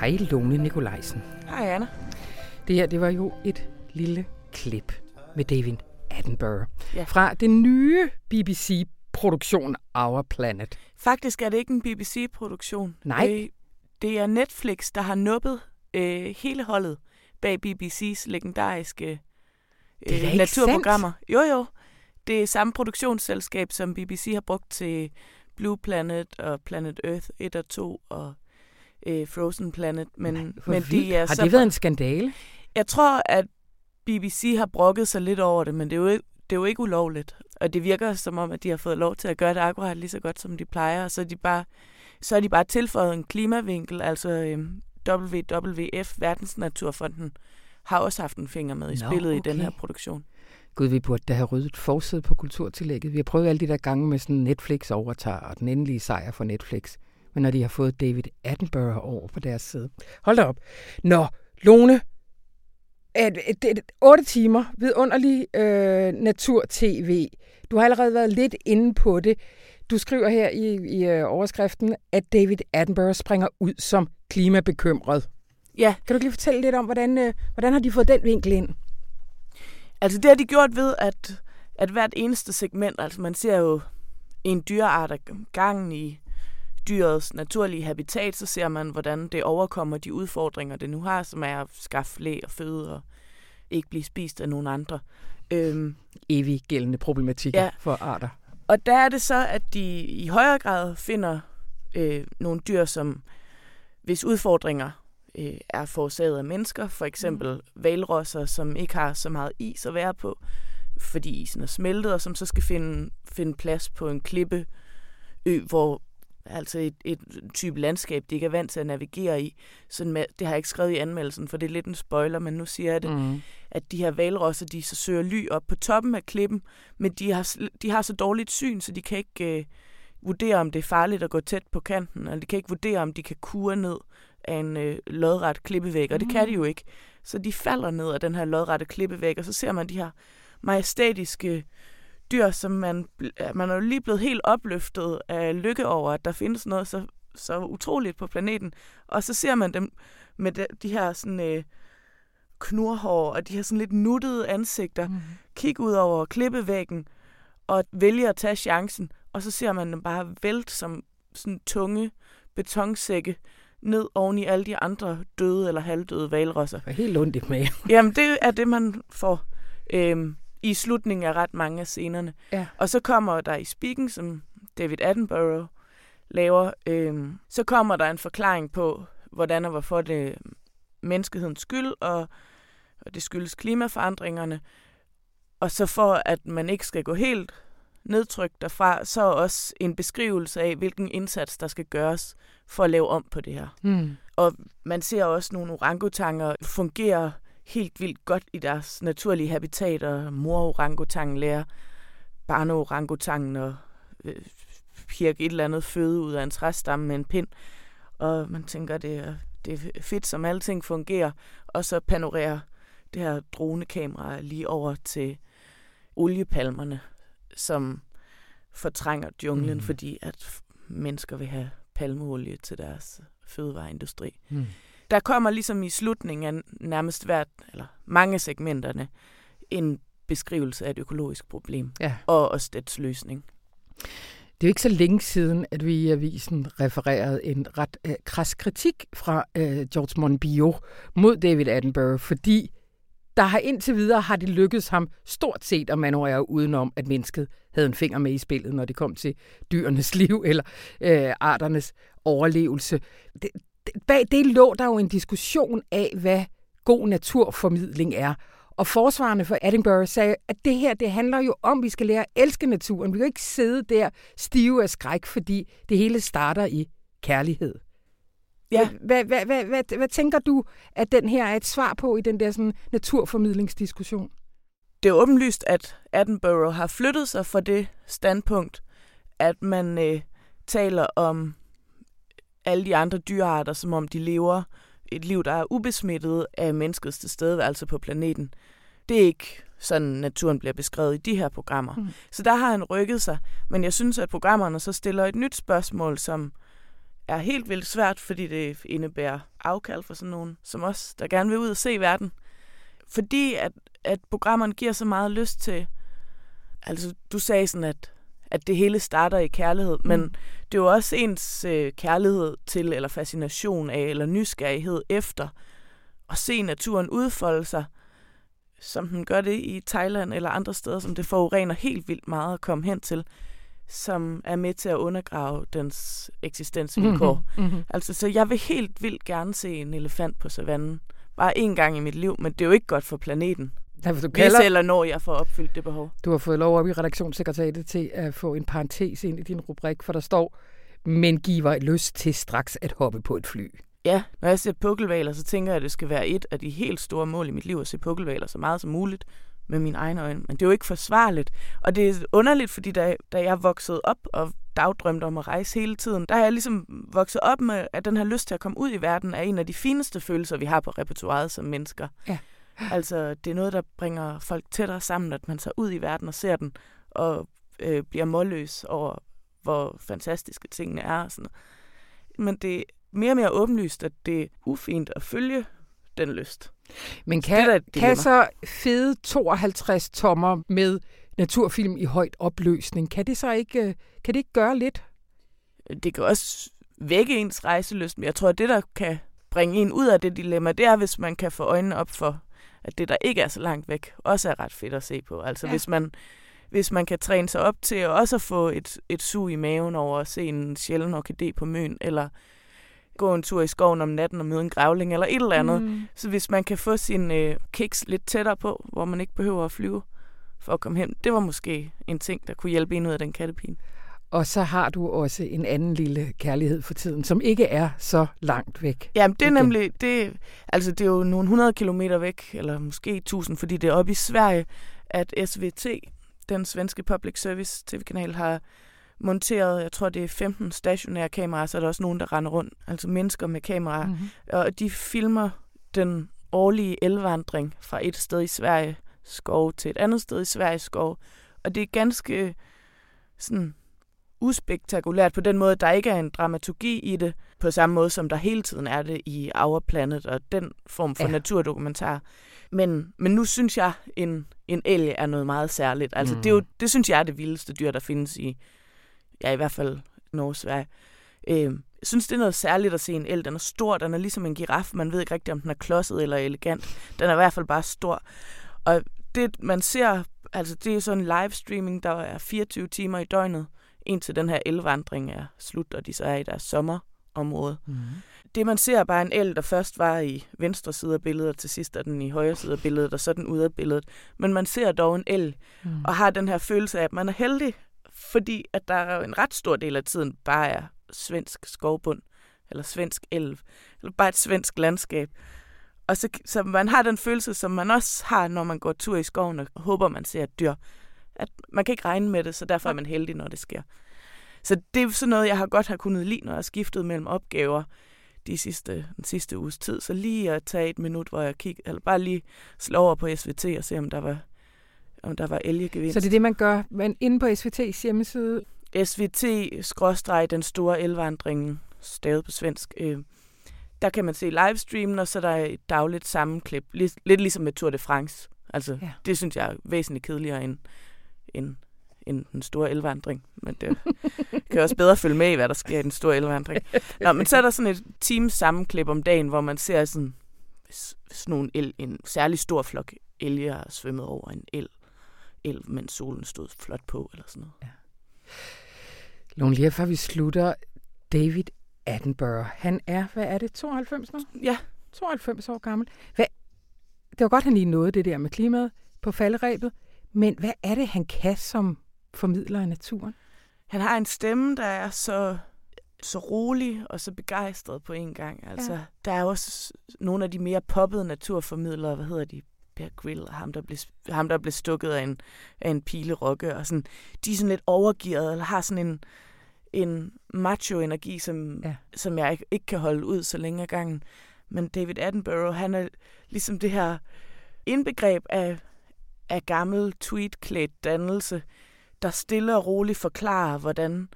Hej Lone Nikolajsen. Hej Anna. Det her, det var jo et lille klip med David Attenborough Ja. fra den nye BBC-produktion Our Planet. Faktisk er det ikke en BBC-produktion. Nej. Det, det er Netflix, der har nuppet øh, hele holdet bag BBC's legendariske øh, naturprogrammer. Jo, jo. Det er samme produktionsselskab, som BBC har brugt til Blue Planet og Planet Earth 1 og 2 og øh, Frozen Planet. Men, Hvor men de er Har så det været en skandale? Jeg tror, at BBC har brokket sig lidt over det, men det er jo ikke, det er jo ikke ulovligt. Og det virker som om, at de har fået lov til at gøre det akkurat lige så godt, som de plejer. Og så er de bare, så er de bare tilføjet en klimavinkel. Altså øhm, WWF, Verdensnaturfonden, har også haft en finger med i Nå, spillet i okay. den her produktion. Gud, vi burde da have ryddet forsædet på kulturtillægget. Vi har prøvet alle de der gange med sådan Netflix overtager, og den endelige sejr for Netflix. Men når de har fået David Attenborough over på deres side. Hold da op. Nå, Lone. Et, et, et, 8 timer vidunderlig øh, natur-tv. Du har allerede været lidt inde på det. Du skriver her i, i øh, overskriften, at David Attenborough springer ud som klimabekymret. Ja, Kan du ikke lige fortælle lidt om, hvordan, øh, hvordan har de fået den vinkel ind? altså det har de gjort ved, at, at hvert eneste segment, altså man ser jo en dyreart af gangen i dyrets naturlige habitat, så ser man, hvordan det overkommer de udfordringer, det nu har, som er at skaffe læ og føde og ikke blive spist af nogen andre. Øhm, Evig gældende problematikker ja. Ja. for arter. og der er det så, at de i højere grad finder øh, nogle dyr, som hvis udfordringer øh, er forårsaget af mennesker, for eksempel mm. valrosser, som ikke har så meget is at være på, fordi isen er smeltet, og som så skal finde, finde plads på en klippeø, hvor altså et, et type landskab, de ikke er vant til at navigere i. Sådan med, det har jeg ikke skrevet i anmeldelsen, for det er lidt en spoiler, men nu siger jeg det, Mm. at de her valrosser, de så søger ly op på toppen af klippen, men de har, de har så dårligt syn, så de kan ikke øh, vurdere, om det er farligt at gå tæt på kanten, eller de kan ikke vurdere, om de kan kure ned af en øh, lodret klippevæg, og det kan de jo ikke. Så de falder ned af den her lodrette klippevæg, og så ser man de her majestætiske dyr, som man, man er jo lige blevet helt opløftet af lykke over, at der findes noget så, så utroligt på planeten. Og så ser man dem med de, de her sådan, øh, knurhår og de her sådan lidt nuttede ansigter, Mm. kigge ud over klippevæggen og vælge at tage chancen og så ser man dem bare vælte som sådan tunge betonsække ned oven i alle de andre døde eller halvdøde valrosser. Det er helt ondt i maven. [laughs] Jamen, det er det, man får øhm, i slutningen af ret mange af scenerne. Ja. Og så kommer der i Speaking, som David Attenborough laver, øhm, så kommer der en forklaring på, hvordan og hvorfor det er menneskehedens skyld, og, og det skyldes klimaforandringerne. Og så for, at man ikke skal gå helt nedtrykt derfra, så også en beskrivelse af, hvilken indsats, der skal gøres for at lave om på det her. Hmm. Og man ser også nogle orangutanger fungere helt vildt godt i deres naturlige habitater. Mor-orangutangen lærer barne-orangutangen at øh, pirke et eller andet føde ud af en træstamme med en pind. Og man tænker, det er, det er fedt, som alting fungerer. Og så panorerer det her dronekamera lige over til oliepalmerne, som fortrænger junglen, Mm. mm. fordi at mennesker vil have palmeolie til deres fødevareindustri. Hmm. Der kommer ligesom i slutningen af nærmest hvert, eller mange segmenterne, en beskrivelse af et økologisk problem, Ja. og også dets løsning. Det er jo ikke så længe siden, at vi i avisen refererede en ret øh, kras kritik fra øh, George Monbiot mod David Attenborough, fordi der har indtil videre har det lykkedes ham stort set at manøvrere udenom, at mennesket havde en finger med i spillet, når det kom til dyrenes [laughs] liv eller øh, arternes overlevelse. Det, det, bag det lå der jo en diskussion af, hvad god naturformidling er. Og forsvarerne for Edinburgh sagde, at det her, det handler jo om, at vi skal lære at elske naturen. Vi kan ikke sidde der stive af skræk, fordi det hele starter i kærlighed. Ja. Hvad, hvad, hvad, hvad, hvad tænker du, at den her er et svar på i den der sådan, naturformidlingsdiskussion? Det er åbenlyst, at Attenborough har flyttet sig fra det standpunkt, at man øh, taler om alle de andre dyrearter, som om de lever et liv, der er ubesmittet af menneskets tilstedeværelse på planeten. Det er ikke sådan, naturen bliver beskrevet i de her programmer. Mm. Mm. Så der har han rykket sig. Men jeg synes, at programmerne så stiller et nyt spørgsmål, som er helt vildt svært, fordi det indebærer afkald for sådan nogen som os, der gerne vil ud og se verden. Fordi at, at programmerne giver så meget lyst til... Altså, du sagde sådan, at, at det hele starter i kærlighed, mm. men det er jo også ens øh, kærlighed til, eller fascination af, eller nysgerrighed efter at se naturen udfolde sig, som den gør det i Thailand eller andre steder, som det forurener helt vildt meget at komme hen til, som er med til at undergrave dens eksistensvilkår. Mm-hmm. Altså, så jeg vil helt vildt gerne se en elefant på savannen. Bare én gang i mit liv, men det er jo ikke godt for planeten. Derfor, du, Hvis kalder, eller når jeg får opfyldt det behov. du har fået lov op i redaktionssekretariatet til at få en parentes ind i din rubrik, for der står, men giver lyst til straks at hoppe på et fly. Ja, når jeg ser pukkelvaler, så tænker jeg, at det skal være et af de helt store mål i mit liv at se pukkelvaler så meget som muligt med mine egne øjne. Men det er jo ikke forsvarligt. Og det er underligt, fordi da, da jeg voksede op og dagdrømte om at rejse hele tiden, der har jeg ligesom vokset op med, at den her lyst til at komme ud i verden er en af de fineste følelser, vi har på repertoireet som mennesker. Ja. Altså, det er noget, der bringer folk tættere sammen, at man tager ud i verden og ser den, og øh, bliver målløs over, hvor fantastiske tingene er. Og sådan noget. Men det er mere og mere åbenlyst, at det er ufint at følge den lyst. Men kan, et kan så fede 52 tommer med naturfilm i højt opløsning, kan det så ikke, øh, kan det ikke gøre lidt? Det kan også vække ens rejselyst, men jeg tror, at det, der kan bringe en ud af det dilemma, det er, hvis man kan få øjnene op for, at det, der ikke er så langt væk, også er ret fedt at se på. Altså Ja. hvis, man, hvis man kan træne sig op til at også at få et, et sug i maven over at se en sjælden orkidé på møn, eller gå en tur i skoven om natten og møde en grævling, eller et eller andet. Mm. Så hvis man kan få sin øh, kiks lidt tættere på, hvor man ikke behøver at flyve for at komme hen, det var måske en ting, der kunne hjælpe en ud af den kattepine. Og så har du også en anden lille kærlighed for tiden, som ikke er så langt væk. Jamen, det er Igen. nemlig, det, altså det er jo nogle 100 kilometer væk, eller måske 1000, fordi det er oppe i Sverige, at SVT, den svenske public service tv-kanal, har monteret, jeg tror det er 15 stationære kameraer, så er der også nogen, der render rundt, altså mennesker med kameraer, mm. Mm-hmm. og de filmer den årlige elvandring fra et sted i Sverige skov til et andet sted i Sverige skov, og det er ganske sådan uspektakulært på den måde, at der ikke er en dramaturgi i det, på samme måde som der hele tiden er det i Our Planet og den form for Ja. naturdokumentar. Men, men nu synes jeg, en, en elg er noget meget særligt. Altså, mm. det, er jo, det synes jeg er det vildeste dyr, der findes i, ja, i hvert fald Norge Sverige. Øh, jeg synes, det er noget særligt at se en el. Den er stor, den er ligesom en giraf. Man ved ikke rigtigt, om den er klodset eller elegant. Den er i hvert fald bare stor. Og det, man ser, altså det er sådan en livestreaming, der er 24 timer i døgnet, indtil den her elvandring er slut, og de så er i deres sommerområde. Mm. Det, man ser, er bare en el, der først var i venstre side af billedet, og til sidst er den i højre side af billedet, og så er den ude af billedet. Men man ser dog en el, mm. og har den her følelse af, at man er heldig, fordi at der er en ret stor del af tiden bare er svensk skovbund, eller svensk elv, eller bare et svensk landskab. Og så, så man har den følelse, som man også har, når man går tur i skoven og håber, man ser et dyr. At man kan ikke regne med det, så derfor er man heldig, når det sker. Så det er sådan noget, jeg har godt har kunnet lide, når jeg har skiftet mellem opgaver de sidste, den sidste uges tid. Så lige at tage et minut, hvor jeg kigger, eller bare lige slå over på SVT og se, om der var, om der var elgegevinst. Så det er det, man gør men inde på SVT's hjemmeside? SVT, den store elvandring, stavet på svensk, øh, der kan man se livestreamen, og så er der et dagligt sammenklip. Lidt, lidt ligesom med Tour de France. Altså, ja. det synes jeg er væsentligt kedeligere end, end, end den store elvandring. Men det [laughs] kan også bedre følge med i, hvad der sker i den store elvandring. Nå, men så er der sådan et team sammenklip om dagen, hvor man ser sådan, hvis nogen el, en særlig stor flok elge har svømmet over en el, el, mens solen stod flot på, eller sådan noget. Ja. Lone, lige før vi slutter, David Attenborough, han er, hvad er det, 92 nu? Ja. 92 år gammel. Hvad, det var godt, han lige nåede det der med klimaet på falderæbet, men hvad er det, han kan som formidler af naturen? Han har en stemme, der er så, så rolig og så begejstret på en gang. Altså, ja. Der er også nogle af de mere poppede naturformidlere, hvad hedder de, Bear Grill, ham der blev, ham der blev stukket af en, af en pilerokke, og sådan, de er sådan lidt overgearet, eller har sådan en, en macho-energi, som, ja. som jeg ikke, ikke kan holde ud så længe ad gangen. Men David Attenborough, han er ligesom det her indbegreb af, af gammel tweet-klædt dannelse, der stille og roligt forklarer, hvordan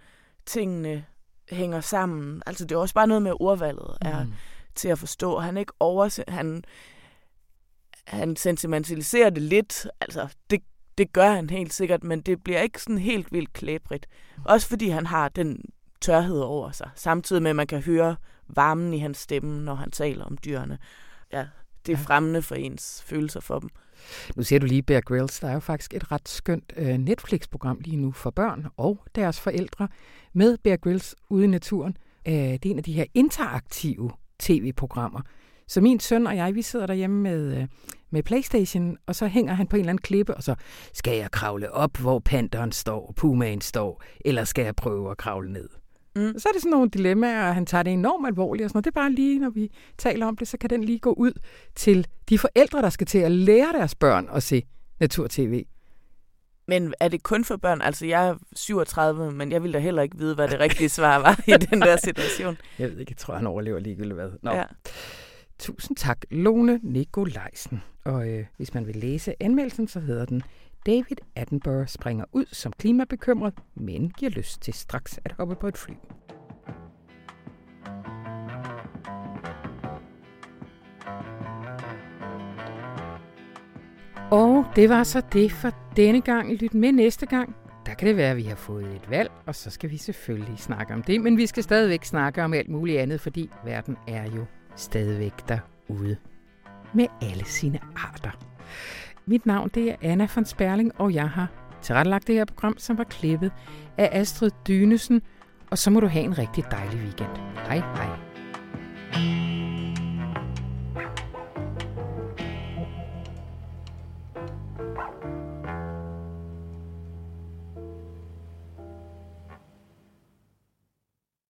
tingene hænger sammen. Altså det er også bare noget med ordvalget er mm. til at forstå. Han er ikke over, han, han sentimentaliserer det lidt. Altså det, det gør han helt sikkert, men det bliver ikke sådan helt vildt klæbrigt. Også fordi han har den tørhed over sig, samtidig med, at man kan høre varmen i hans stemme, når han taler om dyrene. Ja, det er fremmende for ens følelser for dem. Nu ser du lige Bear Grylls. Der er jo faktisk et ret skønt uh, Netflix-program lige nu for børn og deres forældre med Bear Grylls ude i naturen. Uh, det er en af de her interaktive tv-programmer. Så min søn og jeg, vi sidder derhjemme med, uh, med Playstation, og så hænger han på en eller anden klippe, og så skal jeg kravle op, hvor panderen står, pumaen står, eller skal jeg prøve at kravle ned? Mm. Så er det sådan nogle dilemmaer, og han tager det enormt alvorligt. Og sådan noget. Det er bare lige, når vi taler om det, så kan den lige gå ud til de forældre, der skal til at lære deres børn at se natur-tv. Men er det kun for børn? Altså, jeg er 37, men jeg vil da heller ikke vide, hvad det rigtige svar var i den der [laughs] situation. Jeg ved ikke, jeg tror, han overlever ligegyldigt hvad. Nå. Ja. Tusind tak, Lone Nikolajsen. Og øh, hvis man vil læse anmeldelsen, så hedder den David Attenborough springer ud som klimabekymret, men giver lyst til straks at hoppe på et fly. Og det var så det for denne gang. Lyt med næste gang. Der kan det være, at vi har fået et valg, og så skal vi selvfølgelig snakke om det. Men vi skal stadigvæk snakke om alt muligt andet, fordi verden er jo stadigvæk derude med alle sine arter. Mit navn det er Anna von Sperling, og jeg har tilrettelagt det her program, som var klippet af Astrid Dynesen. Og så må du have en rigtig dejlig weekend. Hej hej.